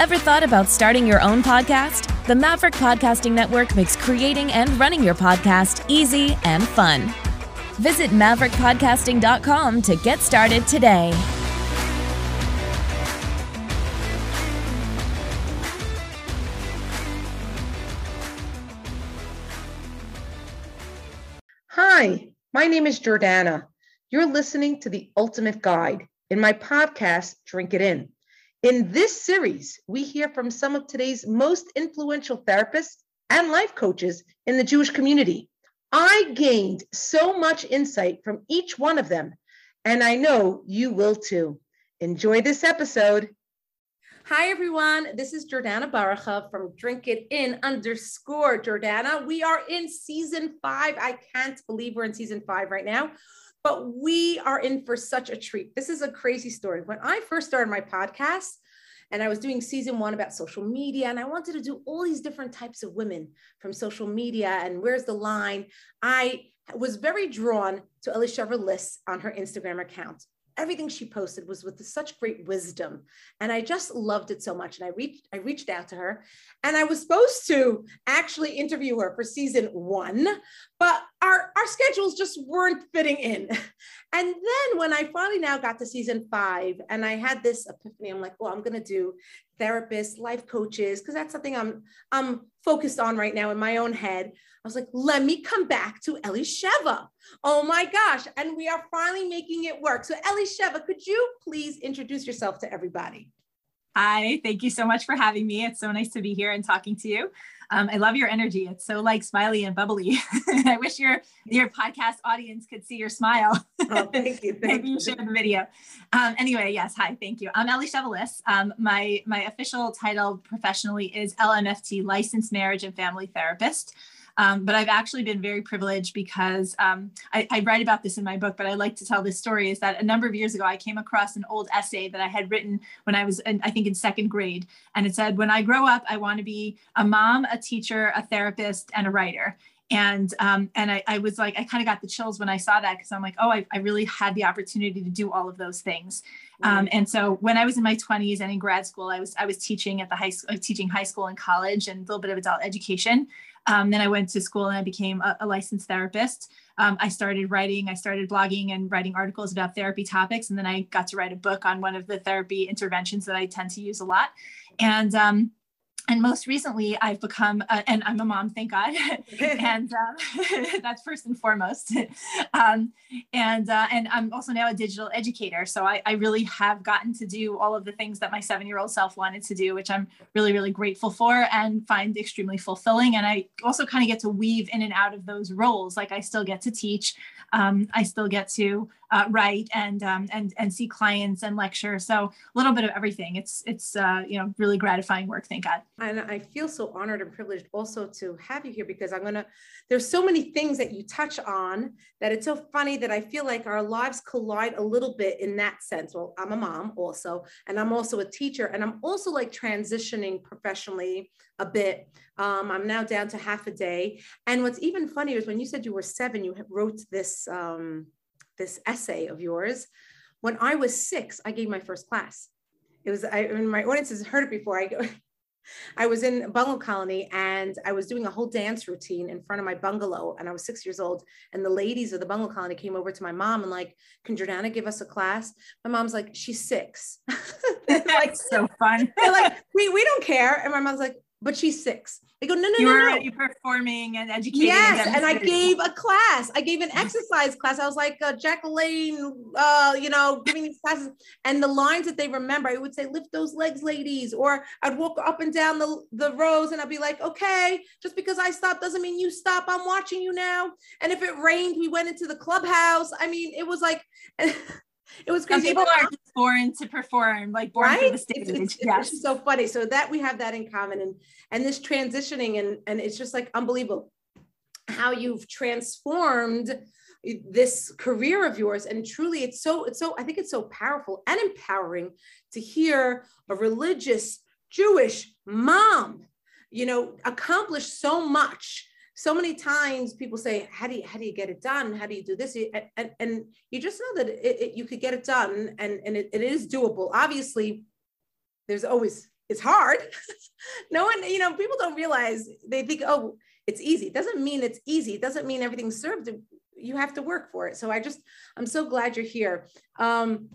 Ever thought about starting your own podcast? The Maverick Podcasting Network makes creating and running your podcast easy and fun. Visit maverickpodcasting.com to get started today. Hi, my name is Jordana. You're listening to The Ultimate Guide in my podcast, Drink It In. In this series, we hear from some of today's most influential therapists and life coaches in the Jewish community. I gained so much insight from each one of them, and I know you will too. Enjoy this episode. Hi, everyone. This is Jordana Baracha from Drink It In underscore Jordana. We are in season five. I can't believe we're in season five right now, but we are in for such a treat. This is a crazy story. When I first started my podcast, and I was doing season one about social media, and I wanted to do all these different types of women from social media and where's the line. I was very drawn to Elisheva Liss on her Instagram account everything she posted was with such great wisdom and i just loved it so much and i reached i reached out to her and i was supposed to actually interview her for season one but our schedules just weren't fitting in and then when i finally now got to season five and i had this epiphany i'm like well i'm to do therapists life coaches because that's something i'm i'm focused on right now in my own head I was like, let me come back to Elisheva. Oh my gosh. And we are finally making it work. So, Elisheva, could you please introduce yourself to everybody? Hi, thank you so much for having me. It's so nice to be here and talking to you. Um, I love your energy. It's so like smiley and bubbly. I wish your your podcast audience could see your smile. Oh, thank you. Thank Maybe you share the video. Um, anyway, yes. Hi, thank you. I'm Ellie Liss. Um, my my official title professionally is LMFT, Licensed Marriage and Family Therapist. Um, but I've actually been very privileged because um, I, I, write about this in my book, but I like to tell this story is that a number of years ago, I came across an old essay that I had written when I was, in, I think, in second grade. And it said, When I grow up, I want to be a mom, a teacher, a therapist, and a writer. And um, and I, I, was like i kind of got the chills when i saw that because i'm like oh I, I, really had the opportunity to do all of those things. Um, and so when i was in my 20s and in grad school i was i was teaching at the high school teaching high school and college and a little bit of adult education um, then I went to school and I became a, a licensed therapist. Um, I started writing, I started blogging and writing articles about therapy topics. And then I got to write a book on one of the therapy interventions that I tend to use a lot. And um, and most recently i've become and i'm a mom thank god. And um, that's first and foremost. Um, and uh, and i'm also now a digital educator. So I, I really have gotten to do all of the things that my seven year old self wanted to do which i'm really really grateful for and find extremely fulfilling. And i also kind of get to weave in and out of those roles. Like i still get to teach. Um, I still get to uh, write and um, and and see clients and lecture. So a little bit of everything. It's it's uh, you know really gratifying work. Thank God. And I feel so honored and privileged also to have you here because I'm gonna. There's so many things that you touch on that it's so funny that I feel like our lives collide a little bit in that sense. Well, I'm a mom also, and I'm also a teacher, and I'm also like transitioning professionally a bit. Um, I'm now down to half a day. And what's even funnier is when you said you were seven, you wrote this um, this essay of yours. When I was six, I gave my first class. It was I, mean, my audience has heard it before. I go. I was in a bungalow colony and I was doing a whole dance routine in front of my bungalow and I was six years old. And the ladies of the bungalow colony came over to my mom and like, can Jordana give us a class? My mom's like, she's six. like so fun. they're like, we, we don't care. And my mom's like, but she's six. I go, no, no, you no, were no. already performing and educating. Yes, and, and I gave a class. I gave an exercise class. I was like uh, Jack LaLanne, uh, you know, giving these classes. And the lines that they remember, I would say, lift those legs, ladies. Or I'd walk up and down the, the rows and I'd be like, okay, just because I stop doesn't mean you stop. I'm watching you now. And if it rained, we went into the clubhouse. I mean, it was like, it was crazy. Some people are just born to perform, like born right? for the stage. It's, it's, yes. it's so funny. So that we have that in common, and and this transitioning, and and it's just like unbelievable how you've transformed this career of yours and truly it's so it's so i think it's so powerful and empowering to hear a religious jewish mom you know accomplish so much so many times people say how do you how do you get it done how do you do this and, and, you just know that it, it, you could get it done and and it, it is doable obviously there's always it's hard. no one, you know, people don't realize they think, oh, it's easy. It doesn't mean it's easy. It doesn't mean everything's served. You have to work for it. So I just, I'm so glad you're here. Um,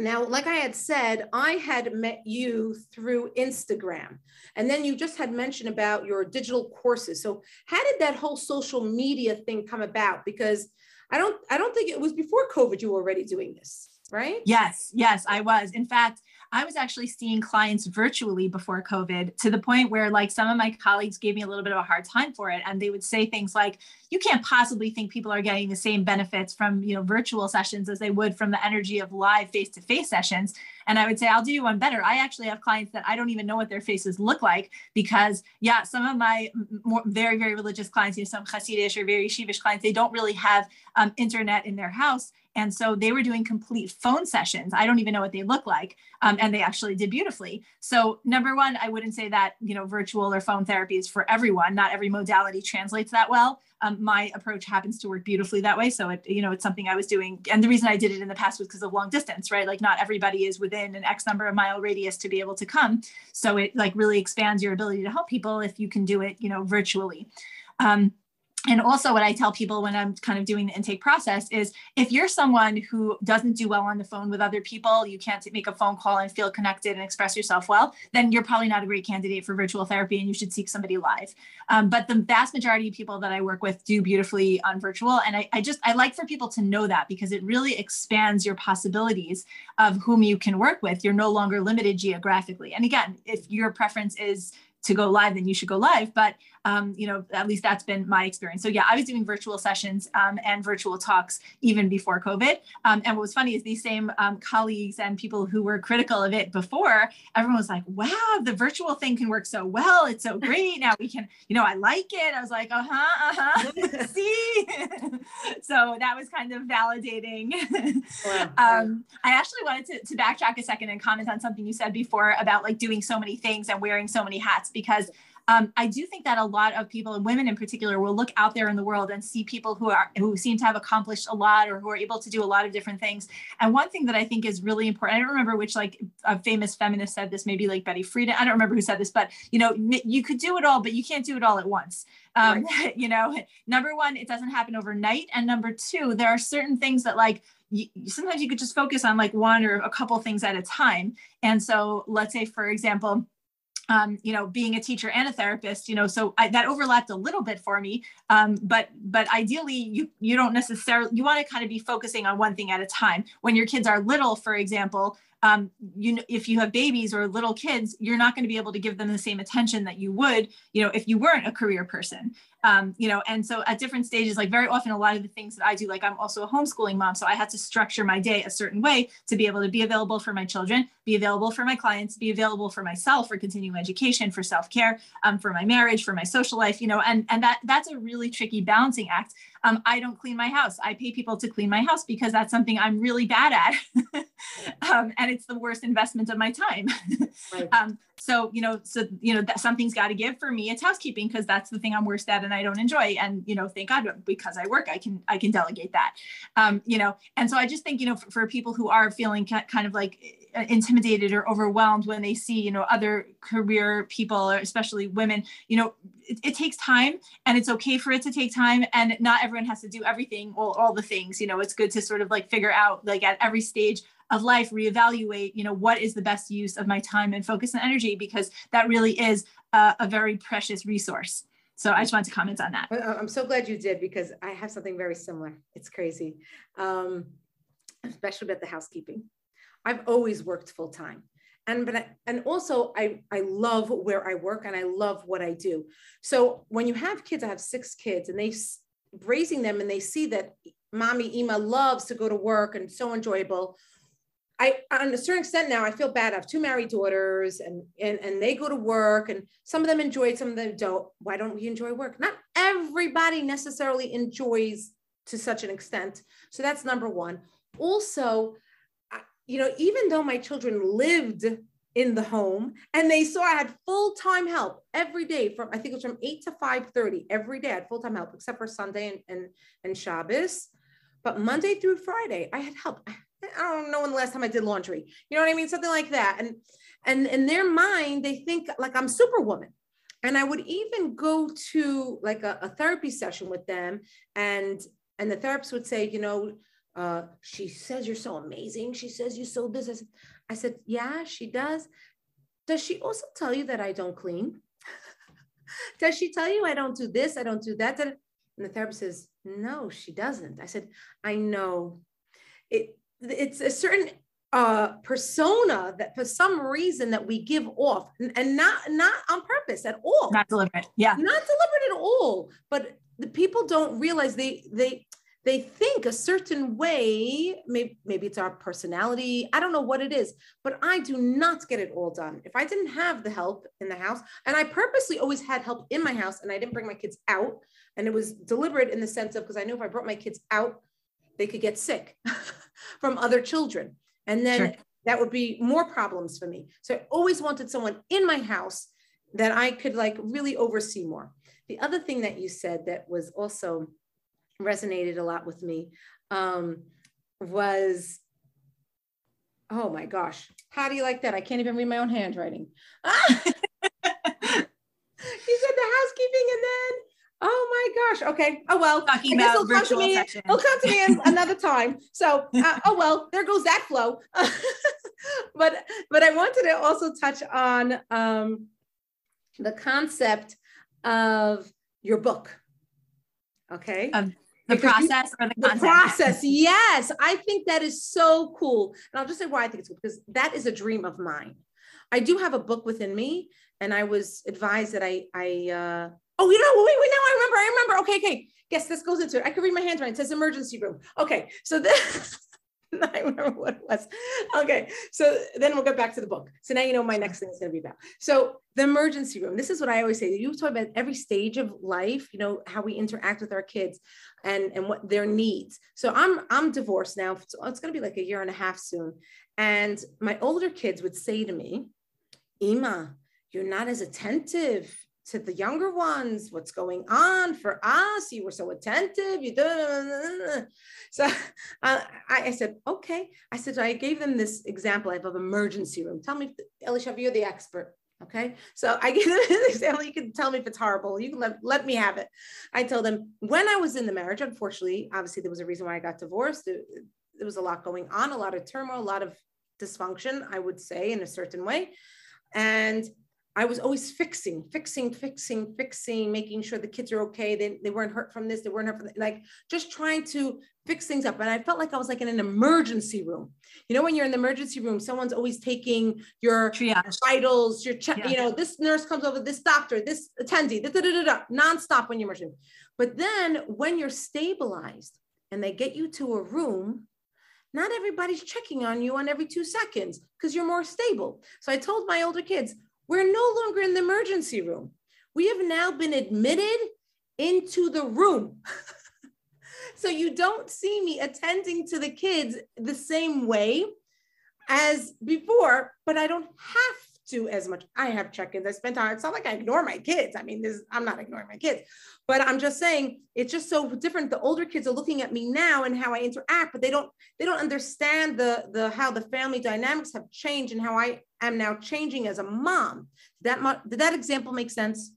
now, like I had said, I had met you through Instagram, and then you just had mentioned about your digital courses. So, how did that whole social media thing come about? Because I don't, I don't think it was before COVID you were already doing this, right? Yes, yes, I was. In fact, I was actually seeing clients virtually before COVID to the point where like some of my colleagues gave me a little bit of a hard time for it. And they would say things like, you can't possibly think people are getting the same benefits from, you know, virtual sessions as they would from the energy of live face-to-face sessions. And I would say, I'll do you one better. I actually have clients that I don't even know what their faces look like because yeah, some of my more, very, very religious clients, you know, some Hasidish or very Yeshivish clients, they don't really have um, internet in their house. And so they were doing complete phone sessions. I don't even know what they look like. Um, and they actually did beautifully. So number one, I wouldn't say that, you know, virtual or phone therapy is for everyone. Not every modality translates that well. Um, my approach happens to work beautifully that way. So it, you know, it's something I was doing. And the reason I did it in the past was because of long distance, right? Like not everybody is within an X number of mile radius to be able to come. So it like really expands your ability to help people if you can do it, you know, virtually. Um, and also what i tell people when i'm kind of doing the intake process is if you're someone who doesn't do well on the phone with other people you can't make a phone call and feel connected and express yourself well then you're probably not a great candidate for virtual therapy and you should seek somebody live. Um, but the vast majority of people that i work with do beautifully on virtual. And I, I just i like for people to know that because it really expands your possibilities of whom you can work with. You're no longer limited geographically. And again if your preference is to go live, then you should go live. But um, you know, at least that's been my experience. So yeah, I was doing virtual sessions um, and virtual talks even before COVID. Um, and what was funny is these same um, colleagues and people who were critical of it before, everyone was like, "Wow, the virtual thing can work so well. It's so great. Now we can, you know, I like it." I was like, "Uh huh, uh huh." See, so that was kind of validating. Um, I actually wanted to, to backtrack a second and comment on something you said before about like doing so many things and wearing so many hats because um, I do think that a lot of people, and women in particular, will look out there in the world and see people who are who seem to have accomplished a lot or who are able to do a lot of different things. And one thing that I think is really important, I don't remember which like a famous feminist said this, maybe like Betty Friedan. I don't remember who said this, but you know, you could do it all, but you can't do it all at once. Um, right. You know, number one, it doesn't happen overnight, and number two, there are certain things that like you, sometimes you could just focus on like one or a couple things at a time. And so, let's say, for example um, you know, being a teacher and a therapist, you know, so I, that overlapped a little bit for me. Um, but but ideally, you you don't necessarily you want to kind of be focusing on one thing at a time. When your kids are little, for example, um, you know, if you have babies or little kids, you're not going to be able to give them the same attention that you would, you know, if you weren't a career person um, you know, and so at different stages, like very often, a lot of the things that I do, like I'm also a homeschooling mom, so I had to structure my day a certain way to be able to be available for my children, be available for my clients, be available for myself for continuing education, for self care, um, for my marriage, for my social life, you know, and and that that's a really tricky balancing act. Um, I don't clean my house. I pay people to clean my house because that's something I'm really bad at, um, and it's the worst investment of my time. Right. um, so you know so you know that something's got to give for me it's housekeeping because that's the thing i'm worst at and i don't enjoy and you know thank god because i work i can i can delegate that um, you know and so i just think you know for, for people who are feeling kind of like uh, intimidated or overwhelmed when they see you know other career people or especially women you know it, it, takes time and it's okay for it to take time and not everyone has to do everything all, all the things you know it's good to sort of like figure out like at every stage of life reevaluate you know what is the best use of my time and focus and energy because that really is a, a very precious resource so I just wanted to comment on that. I'm so glad you did because I have something very similar. It's crazy, um, especially about the housekeeping. I've always worked full time, and but I, and also I I love where I work and I love what I do. So when you have kids, I have six kids, and they raising them and they see that mommy Ima loves to go to work and so enjoyable. I, on a certain extent now, I feel bad. I have two married daughters and, and, and they go to work and some of them enjoy it, some of them don't. Why don't we enjoy work? Not everybody necessarily enjoys to such an extent. So that's number one. Also, you know, even though my children lived in the home and they saw I had full-time help every day from, I think it was from eight to 5.30 every day I had full-time help except for Sunday and, and, and Shabbos. But Monday through Friday, I had help I don't know when the last time I did laundry. You know what I mean? Something like that. And and in their mind, they think like I'm superwoman. And I would even go to like a, a therapy session with them, and and the therapist would say, you know, uh, she says you're so amazing. She says you're so this. I said, I said, yeah, she does. Does she also tell you that I don't clean? does she tell you I don't do this? I don't do that? And the therapist says, no, she doesn't. I said, I know. It it's a certain uh, persona that for some reason that we give off and, and not not on purpose at all not deliberate yeah not deliberate at all but the people don't realize they they they think a certain way maybe, maybe it's our personality i don't know what it is but i do not get it all done if i didn't have the help in the house and i purposely always had help in my house and i didn't bring my kids out and it was deliberate in the sense of because i knew if i brought my kids out they could get sick from other children and then sure. that would be more problems for me. So I always wanted someone in my house that I could like really oversee more. The other thing that you said that was also resonated a lot with me um, was, oh my gosh, how do you like that? I can't even read my own handwriting. you said the housekeeping and then Oh my gosh. Okay. Oh well. Talking about it'll come to me. Session. It'll come to me another time. So uh, oh well, there goes that flow. but but I wanted to also touch on um, the concept of your book. Okay. Um, the process or the, the process. Yes, I think that is so cool, and I'll just say why I think it's cool because that is a dream of mine. I do have a book within me, and I was advised that I I. Uh, Oh, you know, wait, wait, now I remember. I remember. Okay, okay. Yes, this goes into it. I can read my handwriting. It says emergency room. Okay, so this. I remember what it was. Okay, so then we'll get back to the book. So now you know my next thing is going to be about. So the emergency room. This is what I always say. You talk about every stage of life. You know how we interact with our kids, and and what their needs. So I'm I'm divorced now. So it's going to be like a year and a half soon. And my older kids would say to me, "Ima, you're not as attentive to the younger ones what's going on for us? You were so attentive. You so uh, I, said okay. I said i gave them this example of emergency room. Tell me elisha you're the expert okay? So i gave them an example. You can tell me if it's horrible. You can let, let me have it. I told them when i was in the marriage unfortunately obviously there was a reason why i got divorced. There was a lot going on a lot of turmoil a lot of dysfunction i would say in a certain way. And I was always fixing, fixing, fixing, fixing, making sure the kids are okay. They, they weren't hurt from this, they weren't hurt from that. Like just trying to fix things up. And I felt like I was like in an emergency room. You know, when you're in the emergency room, someone's always taking your Triage. vitals, your check, yeah. you know, this nurse comes over, this doctor, this attendee, da, da, da, da, da, nonstop when you're emergency. But then when you're stabilized and they get you to a room, not everybody's checking on you on every two seconds because you're more stable. So I told my older kids, we're no longer in the emergency room. We have now been admitted into the room. so you don't see me attending to the kids the same way as before, but I don't have to as much. I have check-ins. I spend time. It's not like I ignore my kids. I mean, this I'm not ignoring my kids, but I'm just saying it's just so different. The older kids are looking at me now and how I interact, but they don't they don't understand the the how the family dynamics have changed and how I am now changing as a mom. Did that did that example make sense?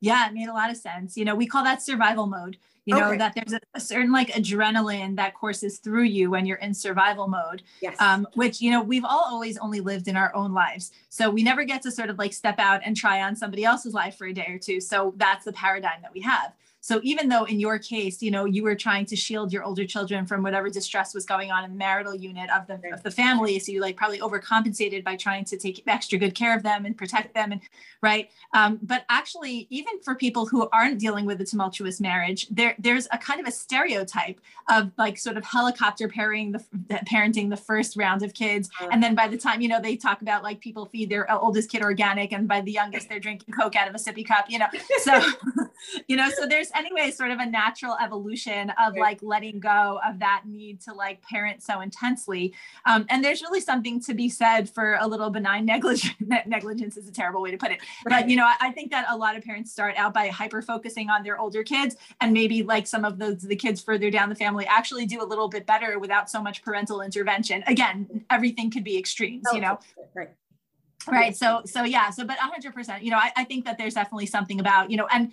Yeah, it made a lot of sense. You know, we call that survival mode you know okay. that there's a, a, certain like adrenaline that courses through you when you're in survival mode yes. um, which you know we've all always only lived in our own lives so we never get to sort of like step out and try on somebody else's life for a day or two so that's the paradigm that we have so even though in your case, you know, you were trying to shield your older children from whatever distress was going on in the marital unit of the of the family, so you like probably overcompensated by trying to take extra good care of them and protect them, and right. Um, but actually, even for people who aren't dealing with a tumultuous marriage, there there's a kind of a stereotype of like sort of helicopter parenting the parenting the first round of kids, uh-huh. and then by the time you know they talk about like people feed their oldest kid organic, and by the youngest they're drinking Coke out of a sippy cup, you know. So you know, so there's anyway sort of a natural evolution of like letting go of that need to like parent so intensely. Um, and there's really something to be said for a little benign negligence negligence is a terrible way to put it. But you know I, I think that a lot of parents start out by hyper focusing on their older kids and maybe like some of those the kids further down the family actually do a little bit better without so much parental intervention. Again everything could be extremes you know? right. Right so so yeah so but 100% you know I, I think that there's definitely something about you know and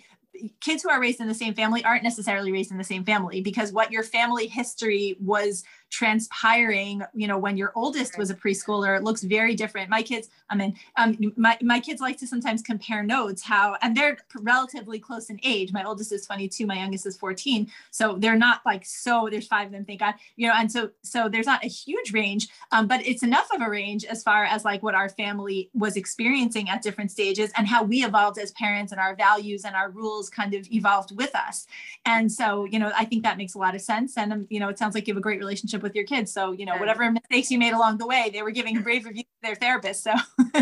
kids who are raised in the same family aren't necessarily raised in the same family because what your family history was transpiring you know when your oldest was a preschooler it looks very different. My kids i mean um, my, my kids like to sometimes compare notes how and they're relatively close in age. My oldest is 22 my youngest is 14 so they're not like so there's five of them thank god you know and so so there's not a huge range um, but it's enough of a range as far as like what our family was experiencing at different stages and how we evolved as parents and our values and our rules kind of evolved with us. And so you know i think that makes a lot of sense and um, you know it sounds like you have a great relationship with your kids. So, you know, whatever mistakes you made along the way, they were giving brave reviews to their therapist. So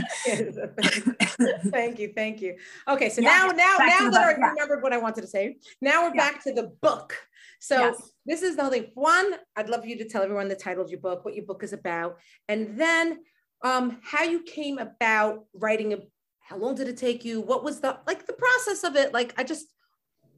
thank you. Thank you. Okay. So yeah, now, now, now that I remembered what I wanted to say, now we're yeah. back to the book. So yes. this is the whole thing. One, I'd love you to tell everyone the title of your book, what your book is about, and then um, how you came about writing a how long did it take you? What was the like the process of it? Like I just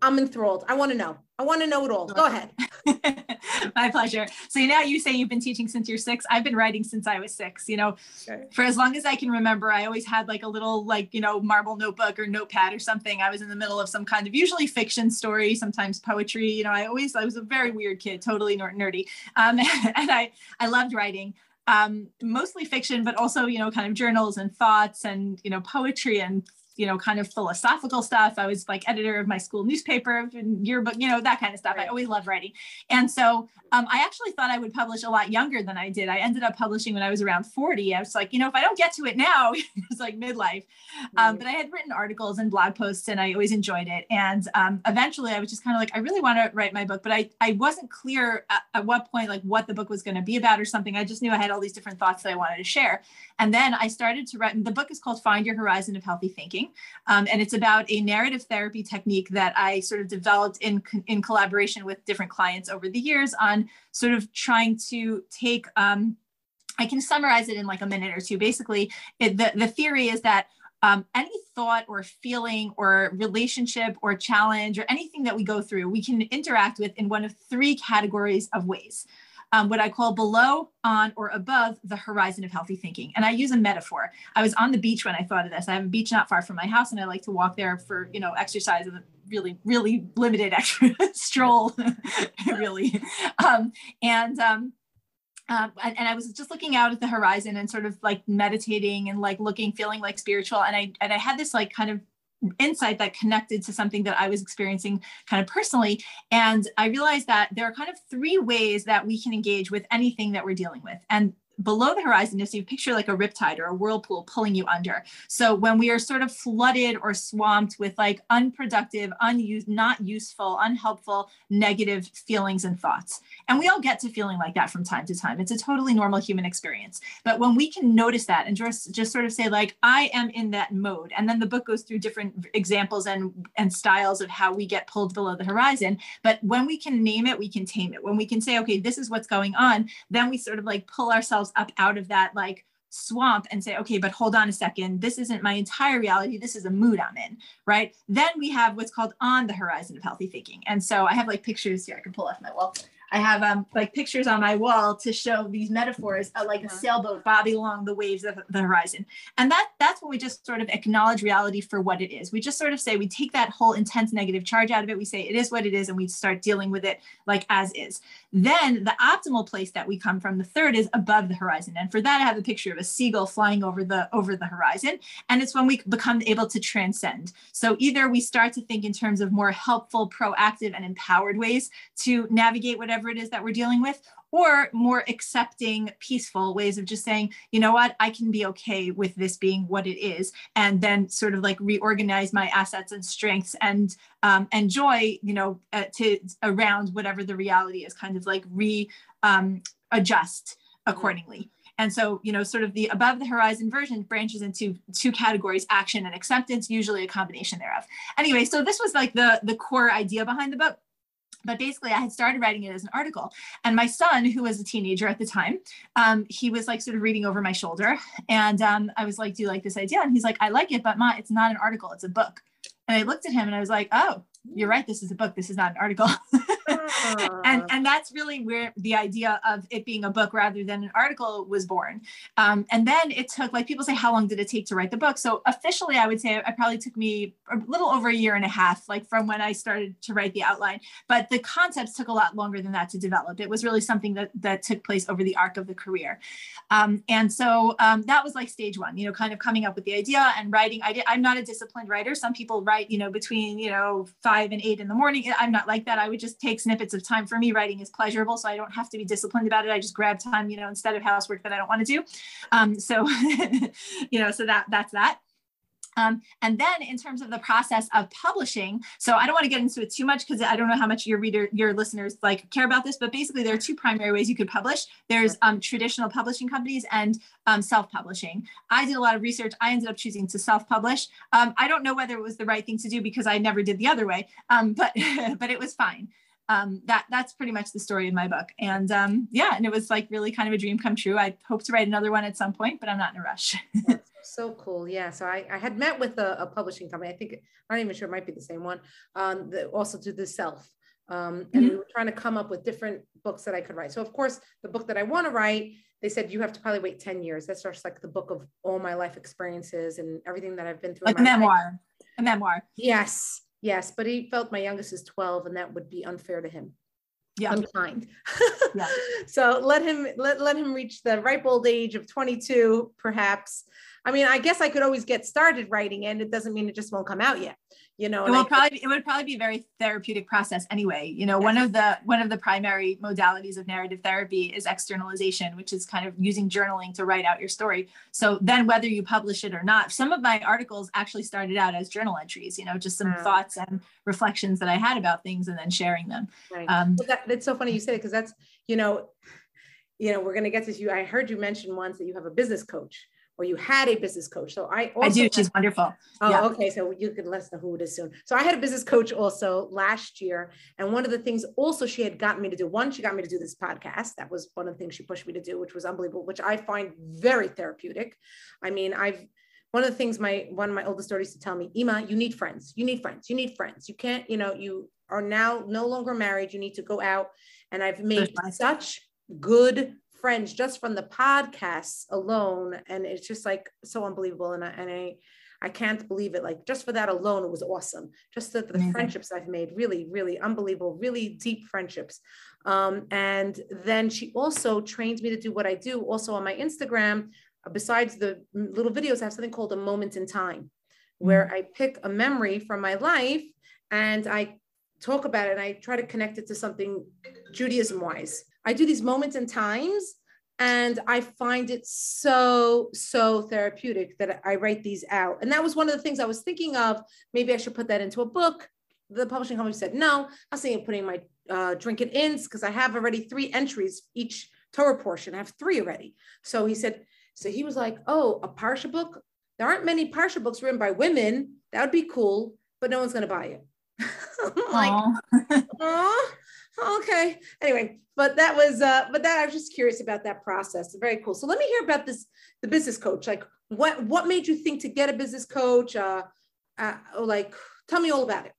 I'm enthralled. I want to know. I want to know it all. Go ahead. My pleasure. So now you say you've been teaching since you're six. I've been writing since I was six. You know, okay. for as long as I can remember, I always had like a little like you know marble notebook or notepad or something. I was in the middle of some kind of usually fiction story, sometimes poetry. You know, I always I was a very weird kid, totally nerdy, um, and I I loved writing um, mostly fiction, but also, you know, kind of journals and thoughts and, you know, poetry and you know, kind of philosophical stuff. I was like editor of my school newspaper and yearbook, you know, that kind of stuff. Right. I always loved writing. And so um, I actually thought I would publish a lot younger than I did. I ended up publishing when I was around 40. I was like, you know, if I don't get to it now, it's like midlife. Um, but I had written articles and blog posts and I always enjoyed it. And um, eventually I was just kind of like, I really want to write my book, but I, I wasn't clear at, at what point, like what the book was going to be about or something. I just knew I had all these different thoughts that I wanted to share. And then I started to write, the book is called Find Your Horizon of Healthy Thinking. Um, and it's about a narrative therapy technique that I sort of developed in, in collaboration with different clients over the years on sort of trying to take, um, I can summarize it in like a minute or two. Basically, it, the, the theory is that um, any thought or feeling or relationship or challenge or anything that we go through, we can interact with in one of three categories of ways um, what I call below, on, or above the horizon of healthy thinking. And I use a metaphor. I was on the beach when I thought of this. I have a beach not far from my house, and I like to walk there for you know exercise and a really really limited extra stroll, really. Um, and um, um, and, and, I was just looking out at the horizon and sort of like meditating and like looking, feeling like spiritual. And I and I had this like kind of insight that connected to something that I was experiencing kind of personally. And I realized that there are kind of three ways that we can engage with anything that we're dealing with. And below the horizon is you picture like a riptide or a whirlpool pulling you under. So when we are sort of flooded or swamped with like unproductive, unused, not useful, unhelpful, negative feelings and thoughts. And we all get to feeling like that from time to time. It's a totally normal human experience. But when we can notice that and just, just sort of say like, I am in that mode. And then the book goes through different examples and, and styles of how we get pulled below the horizon. But when we can name it, we can tame it. When we can say, okay, this is what's going on, then we sort of like pull ourselves ourselves up out of that like swamp and say, okay, but hold on a second. This isn't my entire reality. This is a mood I'm in, right? Then we have what's called on the horizon of healthy thinking. And so I have like pictures here I can pull off my wall. I have um, like pictures on my wall to show these metaphors of like a uh-huh. sailboat bobbing along the waves of the horizon. And that that's when we just sort of acknowledge reality for what it is. We just sort of say we take that whole intense negative charge out of it. We say it is what it is, and we start dealing with it like as is. Then the optimal place that we come from, the third is above the horizon. And for that, I have a picture of a seagull flying over the over the horizon. And it's when we become able to transcend. So either we start to think in terms of more helpful, proactive, and empowered ways to navigate whatever whatever it is that we're dealing with, or more accepting, peaceful ways of just saying, you know what, I can be okay with this being what it is, and then sort of like reorganize my assets and strengths and um, and joy, you know, uh, to around whatever the reality is, kind of like re um, adjust accordingly. And so, you know, sort of the above the horizon version branches into two categories, action and acceptance, usually a combination thereof. Anyway, so this was like the the core idea behind the book but basically i had started writing it as an article and my son who was a teenager at the time um, he was like sort of reading over my shoulder and um, i was like do you like this idea and he's like i like it but ma it's not an article it's a book And I looked at him and I was like, oh, you're right. This is a book. This is not an article. and and that's really where the idea of it being a book rather than an article was born. Um, and then it took like people say, how long did it take to write the book? So officially, I would say it probably took me a little over a year and a half, like from when I started to write the outline. But the concepts took a lot longer than that to develop. It was really something that that took place over the arc of the career. Um, and so um, that was like stage one, you know, kind of coming up with the idea and writing. I did, I'm not a disciplined writer. Some people write, you know, between you know five and eight in the morning. I'm not like that. I would just take snippets of time for me writing is pleasurable so i don't have to be disciplined about it i just grab time you know instead of housework that i don't want to do um, so you know so that that's that um, and then in terms of the process of publishing, so I don't want to get into it too much because I don't know how much your reader, your listeners like care about this, but basically there are two primary ways you could publish. There's um, traditional publishing companies and um, self-publishing. I did a lot of research. I ended up choosing to self-publish. Um, I don't know whether it was the right thing to do because I never did the other way, um, but but it was fine um, that that's pretty much the story in my book. And um, yeah, and it was like really kind of a dream come true. I hope to write another one at some point, but I'm not in a rush. so cool. Yeah. So I, I had met with a, a, publishing company. I think I'm not even sure it might be the same one. Um, that also do the self. Um, and mm-hmm. we were trying to come up with different books that I could write. So of course, the book that I want to write, they said you have to probably wait 10 years. That's just like the book of all my life experiences and everything that I've been through. Like a memoir. Life. A memoir. Yes. Yes, but he felt my youngest is 12 and that would be unfair to him. Yeah. Unkind. yeah. So let him let, let him reach the ripe old age of 22, perhaps. I mean, I guess I could always get started writing and it doesn't mean it just won't come out yet you know it will probably it would probably be a very therapeutic process anyway. You know one of the one of the primary modalities of narrative therapy is externalization which is kind of using journaling to write out your story. So then whether you publish it or not some of my articles actually started out as journal entries you know just some thoughts and reflections that i had about things and then sharing them. Right. um, well, that, that's so funny you said it because that's you know you know we're going to get to you. I heard you mention once that you have a business coach or you had a business coach. So I I do. She's wonderful. Oh, yeah. okay. So you can let us know who it is soon. So I had a business coach also last year. And one of the things also she had gotten me to do, one, she got me to do this podcast. That was one of the things she pushed me to do, which was unbelievable, which I find very therapeutic. I mean, I've one of the things my one of my oldest daughters to tell me, Ima, you need friends. You need friends. You need friends. You can't, you know, you are now no longer married. You need to go out. And I've made such good friends just from the podcasts alone. And it's just like so unbelievable. And I, and I, I can't believe it. Like just for that alone, it was awesome. Just the, the friendships I've made, really, really unbelievable, really deep friendships. Um, and then she also trains me to do what I do also on my Instagram. Besides the little videos, I have something called a moment in time, where mm-hmm. I pick a memory from my life and I talk about it and I try to connect it to something Judaism wise. I do these moments and times and I find it so, so therapeutic that I write these out. And that was one of the things I was thinking of. Maybe I should put that into a book. The publishing company said, no, I was thinking of putting my uh, drink it ins because I have already three entries each Torah portion. I have three already. So he said, so he was like, oh, a Parsha book? There aren't many Parsha books written by women. That would be cool, but no one's going to buy it. like, oh, okay. Anyway, but that was, uh, but that I was just curious about that process. Very cool. So let me hear about this, the business coach. Like, what what made you think to get a business coach? Uh, uh like, tell me all about it.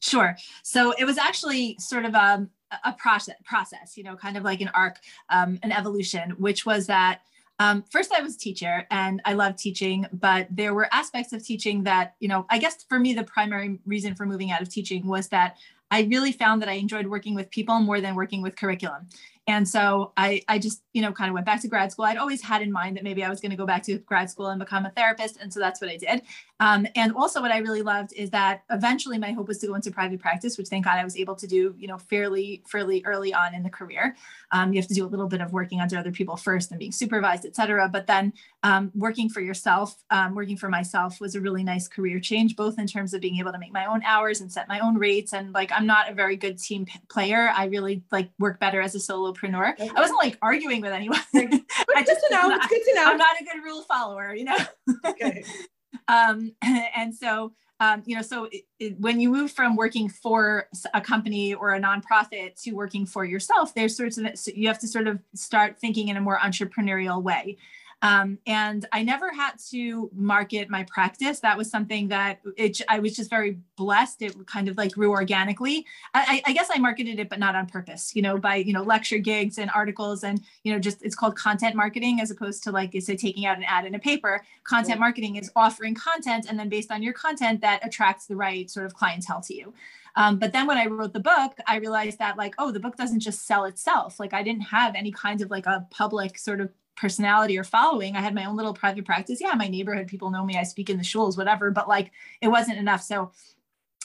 Sure. So it was actually sort of um, a, a process, process, you know, kind of like an arc, um, an evolution, which was that um, first, I was teacher and I loved teaching, but there were aspects of teaching that, you know, I guess for me, the primary reason for moving out of teaching was that I really found that I enjoyed working with people more than working with curriculum. And so I, I just, you know, kind of went back to grad school. I'd always had in mind that maybe I was going to go back to grad school and become a therapist. And so that's what I did. Um, and also what I really loved is that eventually my hope was to go into private practice, which thank God I was able to do, you know, fairly, fairly early on in the career. Um, you have to do a little bit of working under other people first and being supervised, et cetera. But then um, working for yourself, um, working for myself was a really nice career change, both in terms of being able to make my own hours and set my own rates. And like, I'm not a very good team player. I really like work better as a solopreneur. Okay. I wasn't like arguing with anyone. I just know. It's good to know. I'm not a good rule follower, you know. okay. um, and so um, you know, so it, it, when you move from working for a company or a nonprofit to working for yourself, there's sorts of you have to sort of start thinking in a more entrepreneurial way. Um, and I never had to market my practice. That was something that it, I was just very blessed. It kind of like grew organically. I, I guess I marketed it, but not on purpose, you know, by, you know, lecture gigs and articles and, you know, just it's called content marketing as opposed to like, you say, taking out an ad in a paper. Content marketing is offering content. And then based on your content that attracts the right sort of clientele to you. Um, but then when I wrote the book, I realized that like, oh, the book doesn't just sell itself. Like I didn't have any kind of like a public sort of personality or following. I had my own little private practice. Yeah, my neighborhood people know me. I speak in the shuls, whatever. But like, it wasn't enough. So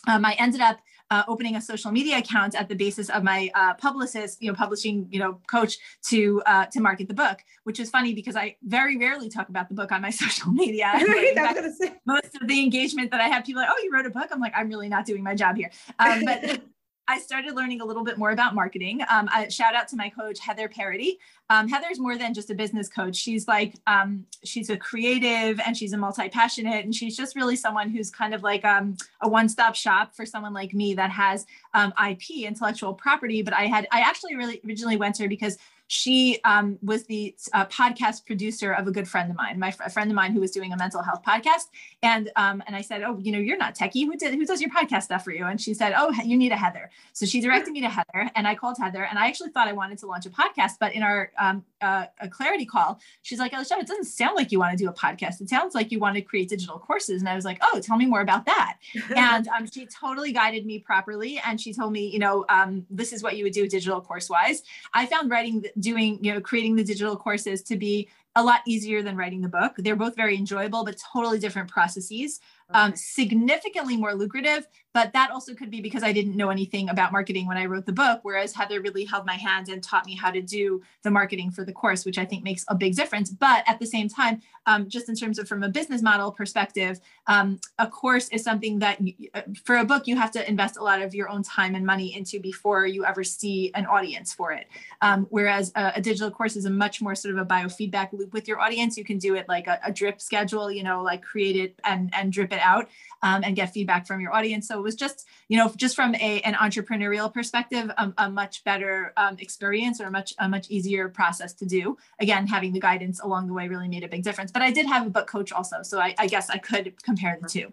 um, I ended up uh, opening a social media account at the basis of my uh, publicist, you know, publishing, you know, coach to uh, to market the book, which is funny because I very rarely talk about the book on my social media. Most of the engagement that I have, people are like, "Oh, you wrote a book." I'm like, "I'm really not doing my job here." Um, but I started learning a little bit more about marketing. Um, shout out to my coach, Heather Parody. Um, Heather's more than just a business coach. She's like, um, she's a creative and she's a multi-passionate and she's just really someone who's kind of like um, a one-stop shop for someone like me that has um, IP, intellectual property. But I had, I actually really originally went to her because she um, was the uh, podcast producer of a good friend of mine, my a friend of mine who was doing a mental health podcast. And um, and I said, oh, you know, you're not techie. Who did who does your podcast stuff for you? And she said, oh, you need a Heather. So she directed me to Heather, and I called Heather, and I actually thought I wanted to launch a podcast, but in our um, uh, a clarity call, she's like, Alicia, it doesn't sound like you want to do a podcast. It sounds like you want to create digital courses. And I was like, oh, tell me more about that. and um, she totally guided me properly, and she told me, you know, um, this is what you would do digital course wise. I found writing doing, you know, creating the digital courses to be a lot easier than writing the book. They're both very enjoyable, but totally different processes. Um, significantly more lucrative, but that also could be because I didn't know anything about marketing when I wrote the book, whereas Heather really held my hand and taught me how to do the marketing for the course, which I think makes a big difference. But at the same time, um, just in terms of from a business model perspective, um, a course is something that you, uh, for a book, you have to invest a lot of your own time and money into before you ever see an audience for it. Um, whereas a, a, digital course is a much more sort of a biofeedback loop with your audience. You can do it like a, a drip schedule, you know, like create it and, and drip it out um, and get feedback from your audience. So was just, you know, just from a, an entrepreneurial perspective, a, a much better um, experience or a much, a much easier process to do. Again, having the guidance along the way really made a big difference. But I did have a book coach also. So I, I guess I could compare the two.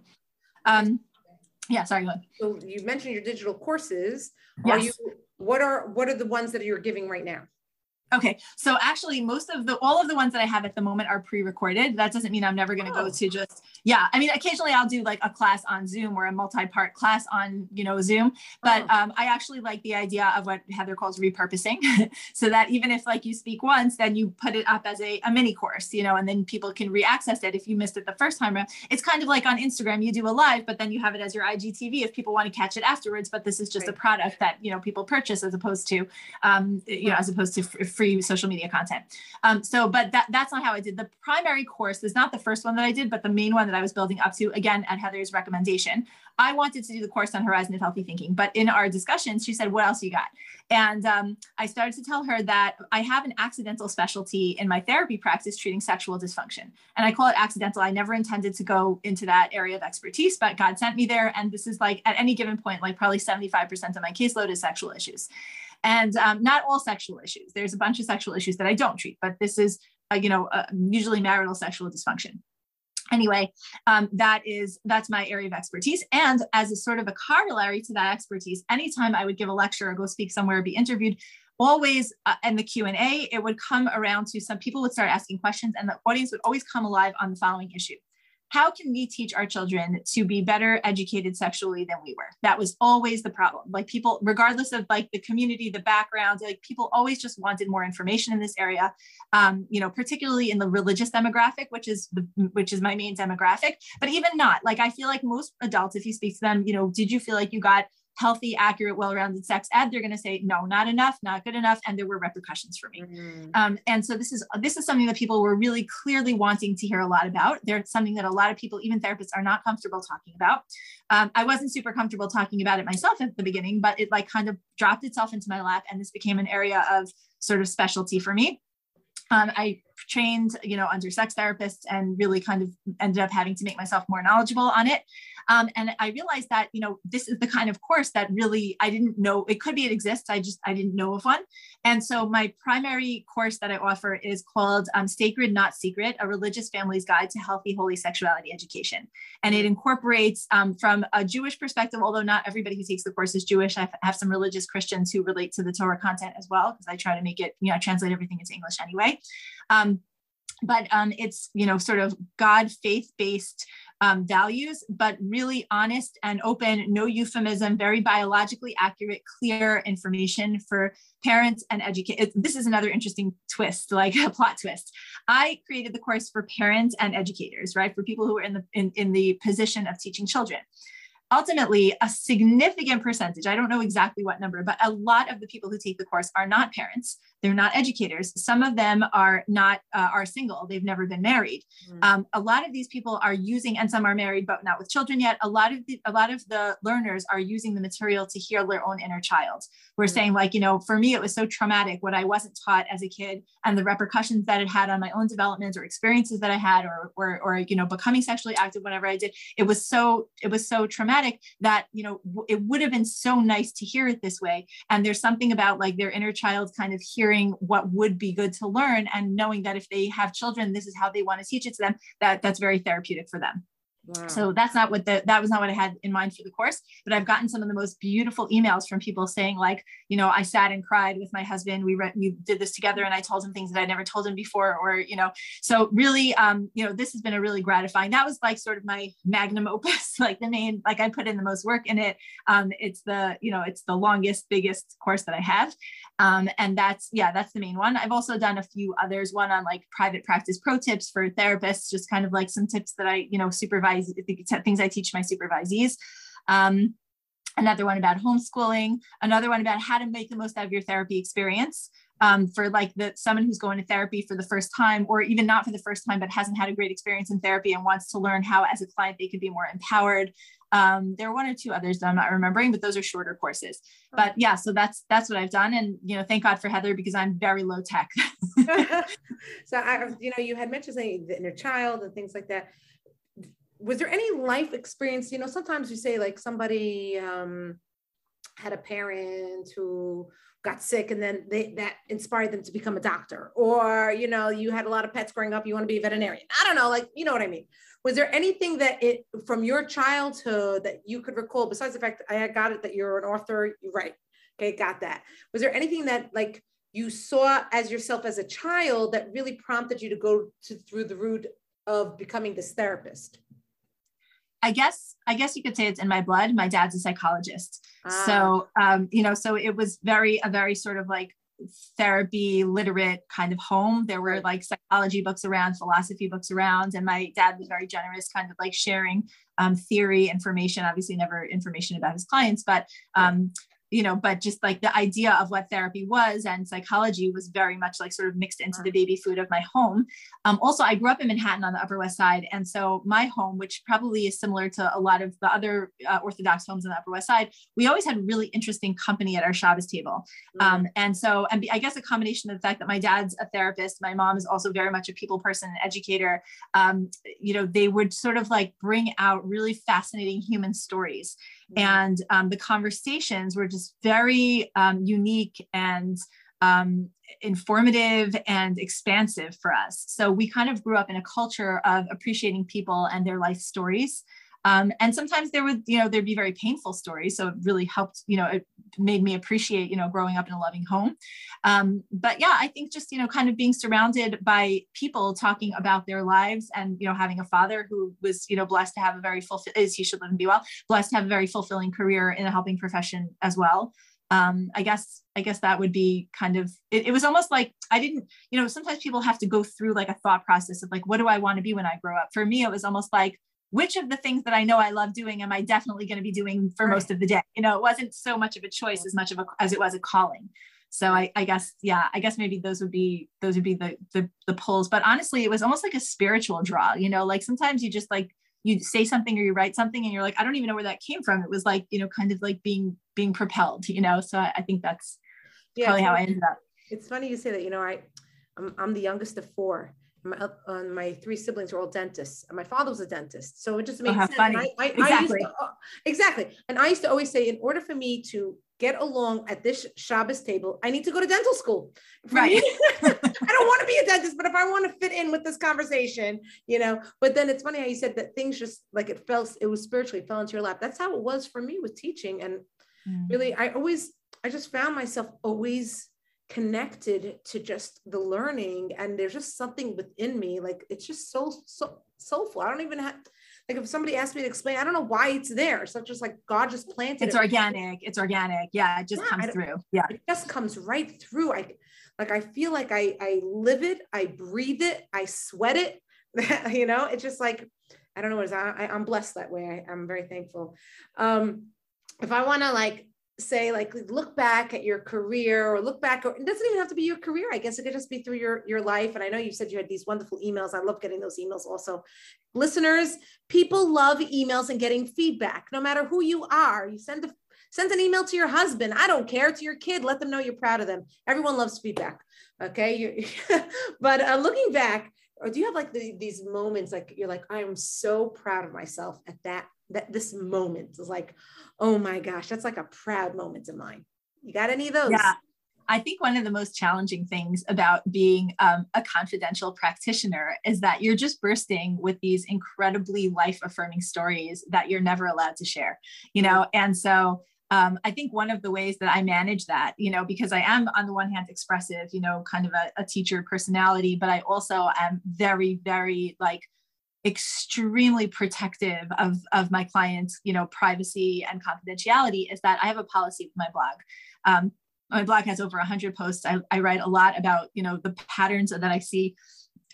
Um, yeah, sorry, go ahead. So you mentioned your digital courses. Are yes. you, what are, what are the ones that you're giving right now? Okay, so actually, most of the all of the ones that I have at the moment are pre-recorded. That doesn't mean I'm never going to oh. go to just yeah. I mean, occasionally I'll do like a class on Zoom or a multi-part class on you know Zoom, but oh. um, I actually like the idea of what Heather calls repurposing, so that even if like you speak once, then you put it up as a, a mini course, you know, and then people can re-access it if you missed it the first time. It's kind of like on Instagram, you do a live, but then you have it as your IGTV if people want to catch it afterwards. But this is just right. a product that you know people purchase as opposed to um, you know as opposed to free free social media content. Um, so, but that, that's not how I did. The primary course is not the first one that I did, but the main one that I was building up to, again, at Heather's recommendation. I wanted to do the course on Horizon of Healthy Thinking, but in our discussions, she said, What else you got? And um, I started to tell her that I have an accidental specialty in my therapy practice treating sexual dysfunction. And I call it accidental. I never intended to go into that area of expertise, but God sent me there. And this is like at any given point, like probably 75% of my caseload is sexual issues and um, not all sexual issues. There's a bunch of sexual issues that I don't treat, but this is, uh, you know, uh, usually marital sexual dysfunction. Anyway, um, that is that's my area of expertise. And as a sort of a corollary to that expertise, anytime I would give a lecture or go speak somewhere or be interviewed, always uh, in the q&a it would come around to some people would start asking questions and the audience would always come alive on the following issue how can we teach our children to be better educated sexually than we were? That was always the problem. Like people regardless of like the community the background like people always just wanted more information in this area um, you know particularly in the religious demographic which is the which is my main demographic but even not. Like i feel like most adults if you speak to them you know did you feel like you got healthy, accurate, well-rounded sex ed, they're going to say no, not enough, not good enough, and there were repercussions for me. Mm-hmm. Um, and so this is this is something that people were really clearly wanting to hear a lot about. There's something that a lot of people, even therapists, are not comfortable talking about. Um, I wasn't super comfortable talking about it myself at the beginning, but it like kind of dropped itself into my lap, and this became an area of sort of specialty for me. Um, I trained, you know, under sex therapists and really kind of ended up having to make myself more knowledgeable on it. Um, and I realized that, you know, this is the kind of course that really I didn't know it could be it exists. I just I didn't know of one. And so my primary course that I offer is called um, Sacred Not Secret: A Religious Family's Guide to Healthy Holy Sexuality Education. And it incorporates um, from a Jewish perspective, although not everybody who takes the course is Jewish. I have some religious Christians who relate to the Torah content as well because I try to make it, you know, translate everything into English anyway. Um, but um, it's you know sort of God faith based um, values, but really honest and open, no euphemism, very biologically accurate, clear information for parents and educate. This is another interesting twist, like a plot twist. I created the course for parents and educators, right? For people who are in the in, in the position of teaching children ultimately a significant percentage i don't know exactly what number but a lot of the people who take the course are not parents they're not educators. Some of them are not uh, are single. They've never been married. Mm. um, a lot of these people are using and some are married but not with children yet. A lot of the a lot of the learners are using the material to heal their own inner child. We're mm. saying like you know for me it was so traumatic what i wasn't taught as a kid and the repercussions that it had on my own development or experiences that i had or or, or you know becoming sexually active whenever i did it was so it was so traumatic traumatic that you know it would have been so nice to hear it this way. And there's something about like their inner child kind of hearing what would be good to learn and knowing that if they have children this is how they want to teach it to them that that's very therapeutic for them Wow. So that's not what the that was not what I had in mind for the course, but I've gotten some of the most beautiful emails from people saying like, you know, I sat and cried with my husband. We re- we did this together, and I told him things that I never told him before, or you know, so really, um, you know, this has been a really gratifying. That was like sort of my magnum opus, like the main, like I put in the most work in it. Um, it's the you know, it's the longest, biggest course that I have, um, and that's yeah, that's the main one. I've also done a few others. One on like private practice pro tips for therapists, just kind of like some tips that I you know supervise things I teach my supervisees. Um, another one about homeschooling, another one about how to make the most out of your therapy experience. Um, for like the someone who's going to therapy for the first time or even not for the first time but hasn't had a great experience in therapy and wants to learn how as a client they can be more empowered. Um, there are one or two others that i'm not remembering but those are shorter courses. But yeah so that's that's what i've done. And you know thank god for heather because i'm very low tech. So i you know you had mentioned saying the inner child and things like that was there any life experience you know sometimes you say like somebody um, had a parent who got sick and then they that inspired them to become a doctor or you know you had a lot of pets growing up you want to be a veterinarian. I don't know like you know what i mean? Was there anything that it from your childhood that you could recall besides the fact i got it that you're an author you write okay got that. Was there anything that like you saw as yourself as a child that really prompted you to go to through the route of becoming this therapist I guess I guess you could say it's in my blood. My dad's a psychologist, ah. so um, you know, so it was very a very sort of like therapy literate kind of home. There were like psychology books around, philosophy books around, and my dad was very generous, kind of like sharing um, theory information. Obviously, never information about his clients, but um, you know, but just like the idea of what therapy was and psychology was very much like sort of mixed into the baby food of my home. Um, also, I grew up in Manhattan on the Upper West Side. And so my home, which probably is similar to a lot of the other uh, Orthodox homes on the Upper West Side, we always had really interesting company at our Shabbos table. Mm-hmm. Um, and so, and I guess a combination of the fact that my dad's a therapist, my mom is also very much a people person and educator, um, you know, they would sort of like bring out really fascinating human stories. Mm-hmm. And um, the conversations were just very um, unique and um, informative and expansive for us. So we kind of grew up in a culture of appreciating people and their life stories. Um, and sometimes there would, you know, there'd be very painful stories. So it really helped, you know, it made me appreciate, you know, growing up in a loving home. Um, but yeah, I think just, you know, kind of being surrounded by people talking about their lives and, you know, having a father who was, you know, blessed to have a very fulfilling, is he should live and be well, blessed to have a very fulfilling career in a helping profession as well. Um, I guess I guess that would be kind of it, it, was almost like I didn't, you know, sometimes people have to go through like a thought process of like, what do I want to be when I grow up? For me, it was almost like, which of the things that I know I love doing am I definitely going to be doing for most of the day? You know, it wasn't so much of a choice as much of a as it was a calling. So I, I guess, yeah, I guess maybe those would be those would be the, the the pulls. But honestly, it was almost like a spiritual draw. You know, like sometimes you just like you say something or you write something and you're like, I don't even know where that came from. It was like, you know, kind of like being being propelled, you know. So I, I think that's yeah, probably how I ended up. It's funny you say that, you know, I I'm, I'm the youngest of four. My, uh, my three siblings were all dentists, and my father was a dentist, so it just Oh, made how sense. funny. And I, I, I used Exactly. to, uh, exactly, and I used to always say, in order for me to get along at this Shabbos table, I need to go to dental school. For Right. me- I don't want to be a dentist, but if I want to fit in with this conversation, you know. But then it's funny how you said that things just like it felt, it was spiritually fell into your lap. That's how it was for me with teaching, and Mm. really i always i just found myself always connected to just the learning and there's just something within me like it's just so so soulful i don't even have like if somebody asked me to explain i don't know why it's there it's not just like god just planted It's it organic. It's organic. Yeah, it just Yeah, comes through. Yeah. it just comes right through i like i feel like i i live it i breathe it i sweat it you know it's just like i don't know what it is I, I, i'm blessed that way I, i'm very thankful um if i want to like say like look back at your career or look back or it doesn't even have to be your career i guess it could just be through your your life and i know you said you had these wonderful emails i love getting those emails also. Listeners people love emails and getting feedback no matter who you are. You send a send an email to your husband i don't care to your kid let them know you're proud of them. Everyone loves feedback okay? But uh, looking back or do you have like the, these moments like you're like i'm so proud of myself at that that this moment is like oh my gosh that's like a proud moment of mine you got any of those Yeah. I think one of the most challenging things about being um, a confidential practitioner is that you're just bursting with these incredibly life affirming stories that you're never allowed to share, you know? And so um, I think one of the ways that I manage that, you know, because I am on the one hand expressive, you know, kind of a, a teacher personality, but I also am very, very like, extremely protective of, of my clients you know privacy and confidentiality is that i have a policy with my blog. Um, my blog has over 100 posts. I, I write a lot about you know the patterns that i see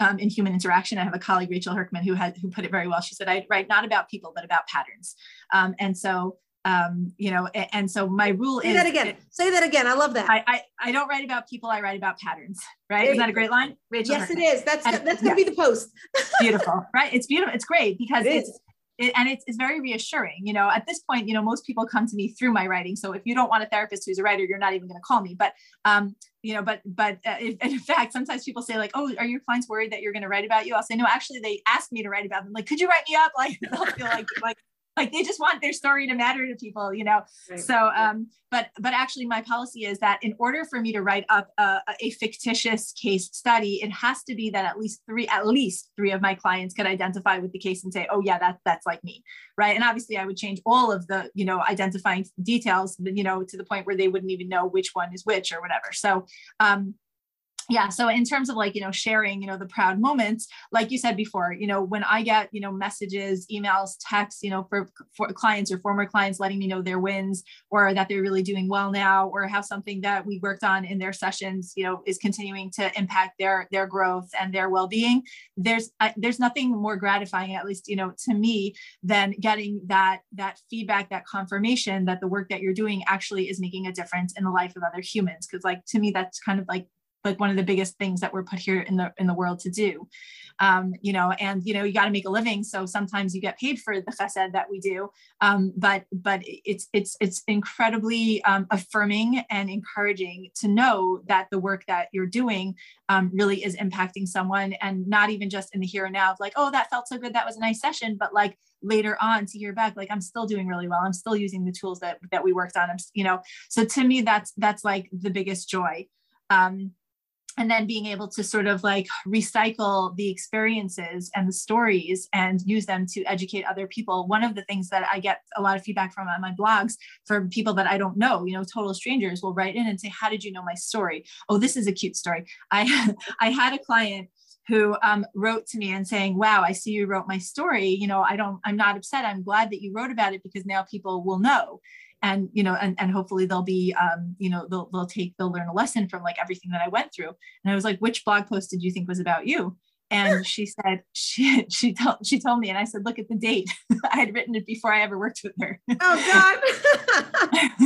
um, in human interaction. I have a colleague rachel herkman who had who put it very well. She said i write not about people but about patterns. Um, and so um, you know and so my rule say is Say that again. say that again. I love that. I, I i don't write about people i write about patterns right? Is that a great line? Rachel yes it Herkman. is. That's And- that's gonna be the post. Beautiful right? It's beautiful it's great because It it's it, and it's, it's very reassuring you know? At this point you know most people come to me through my writing so if you don't want a therapist who's a writer you're not even going to call me but um you know but but uh, if, in fact sometimes people say like oh are your clients worried that you're going to write about you? I'll say no actually they asked me to write about them like could you write me up? Like they'll feel like like like they just want their story to matter to people you know? Right. so um but but actually my policy is that in order for me to write up a, a fictitious case study it has to be that at least three at least three of my clients could identify with the case and say oh yeah that that's like me right? And obviously i would change all of the you know identifying details you know to the point where they wouldn't even know which one is which or whatever. So um yeah so in terms of like you know sharing you know the proud moments like you said before you know when i get you know messages emails texts you know for, for clients or former clients letting me know their wins or that they're really doing well now or how something that we worked on in their sessions you know is continuing to impact their their growth and their well-being there's uh, there's nothing more gratifying at least you know to me than getting that that feedback that confirmation that the work that you're doing actually is making a difference in the life of other humans because like to me that's kind of like like one of the biggest things that we're put here in the in the world to do. Um, you know and you know you got to make a living so sometimes you get paid for the chesed that we do. Um, but but it's it's it's incredibly um, affirming and encouraging to know that the work that you're doing um, really is impacting someone and not even just in the here and now of like oh that felt so good that was a nice session but like later on to hear back like i'm still doing really well i'm still using the tools that that we worked on i'm you know. So to me that's that's like the biggest joy. Um, and then being able to sort of like recycle the experiences and the stories and use them to educate other people. One of the things that i get a lot of feedback from on my blogs from people that i don't know you know total strangers will write in and say how did you know my story? Oh this is a cute story. I i had a client who um, wrote to me and saying wow i see you wrote my story. You know i don't i'm not upset. I'm glad that you wrote about it because now people will know and you know and, and hopefully they'll be um, you know they'll, they'll take they'll learn a lesson from like everything that i went through. And i was like which blog post did you think was about you? And she said she she told she told me and i said look at the date. I had written it before i ever worked with her. Oh god. and i was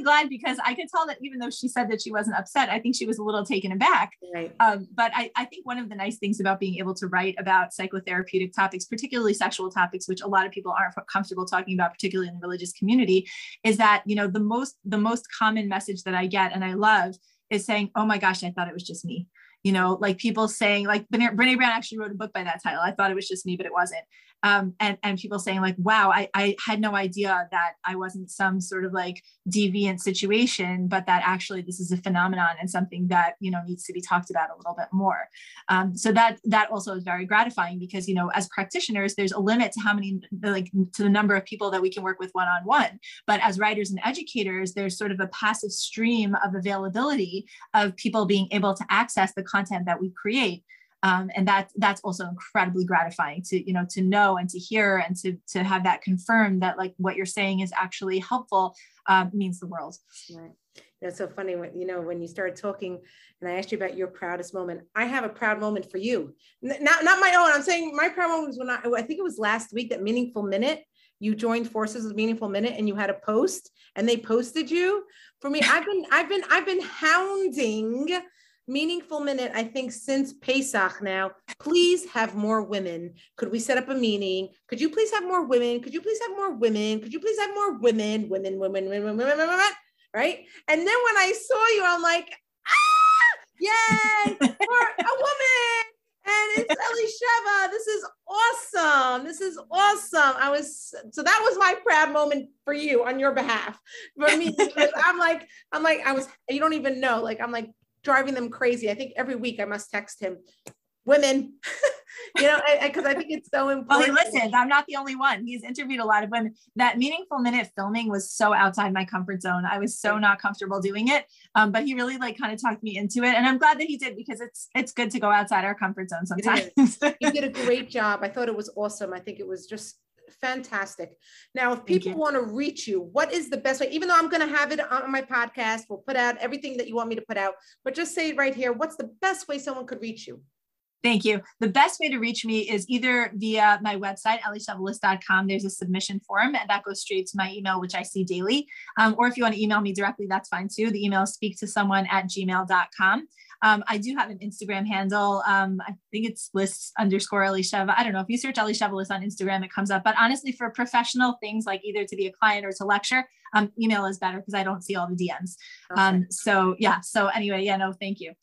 really glad because i could tell that even though she said that she wasn't upset i think she was a little taken aback. Right. Um, but I, I think one of the nice things about being able to write about psychotherapeutic topics, particularly sexual topics, which a lot of people aren't comfortable talking about, particularly in the religious community, is that you know the most the most common message that I get and I love is saying, oh my gosh, I thought it was just me. You know, like people saying like Brene Brown actually wrote a book by that title. I thought it was just me, but it wasn't um, and and people saying like wow I, I had no idea that i wasn't some sort of like deviant situation but that actually this is a phenomenon and something that you know needs to be talked about a little bit more. Um, so that that also is very gratifying because you know as practitioners there's a limit to how many like to the number of people that we can work with one-on-one. But as writers and educators there's sort of a passive stream of availability of people being able to access the content that we create um, and that that's also incredibly gratifying to you know to know and to hear and to to have that confirmed that like what you're saying is actually helpful um, means the world. Right. That's so funny when you know when you started talking and i asked you about your proudest moment i have a proud moment for you. Not, not my own i'm saying my proud moment was when I, I think it was last week that meaningful minute you joined forces with meaningful minute and you had a post and they posted you. For me i've been i've been i've been hounding meaningful minute, I think, since Pesach now. Please have more women. Could we set up a meeting? Could you please have more women? Could you please have more women? Could you please have more women? Women, women, women, women, women, women right? And then when I saw you, I'm like, ah, yay, for a woman. And it's Elisheva. This is awesome. This is awesome. I was so that was my proud moment for you on your behalf. For me, I'm like, I'm like, I was, you don't even know. Like, I'm like driving them crazy. I think every week I must text him, women, you know, because I, I, think it's so important. Well, listen, I'm not the only one. He's interviewed a lot of women. That meaningful minute filming was so outside my comfort zone. I was so not comfortable doing it. Um, but he really like kind of talked me into it. And I'm glad that he did because it's it's good to go outside our comfort zone sometimes. he did a great job. I thought it was awesome. I think it was just fantastic. Now, if people want to reach you, what is the best way? Even though I'm going to have it on my podcast, we'll put out everything that you want me to put out, but just say right here, what's the best way someone could reach you? Thank you. The best way to reach me is either via my website, elishevaliss.com. There's a submission form, and that goes straight to my email, which I see daily. Um, or if you want to email me directly, that's fine too. The email is speak to someone at gmail.com. Um, I do have an Instagram handle. Um, I think it's liss underscore Elisheva. I don't know if you search Elisheva Liss on Instagram, it comes up. But honestly, for professional things like either to be a client or to lecture, um, email is better because I don't see all the DMs. Okay. Um, so yeah. So anyway, yeah, no, thank you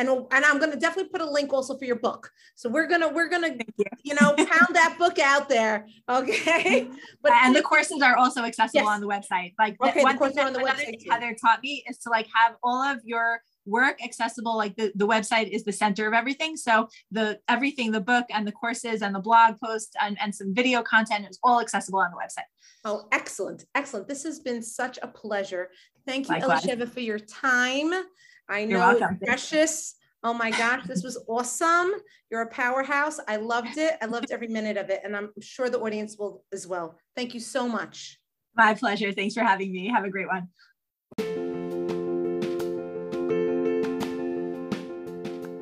and and I'm going to definitely put a link also for your book. So we're gonna we're gonna you. you. know pound that book out there, okay? But and the courses are also accessible yes. on the website. Like okay, one the thing that, on the website. Heather taught me is to like have all of your work accessible like the, the website is the center of everything. So the everything the book and the courses and the blog posts and, and some video content is all accessible on the website. Oh excellent excellent. This has been such a pleasure. Thank you Likewise. elisheva for your time. I know precious. Oh my gosh this was awesome. You're a powerhouse. I loved it. I loved every minute of it and i'm sure the audience will as well. Thank you so much. My pleasure. Thanks for having me. Have a great one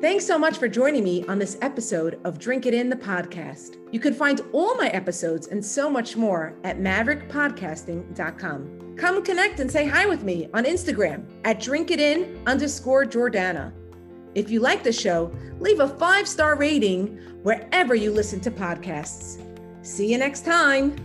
Thanks so much for joining me on this episode of Drink It In the podcast. You can find all my episodes and so much more at maverickpodcasting.com. Come connect and say hi with me on Instagram at drinkitin underscore Jordana. If you like the show, leave a five star rating wherever you listen to podcasts. See you next time.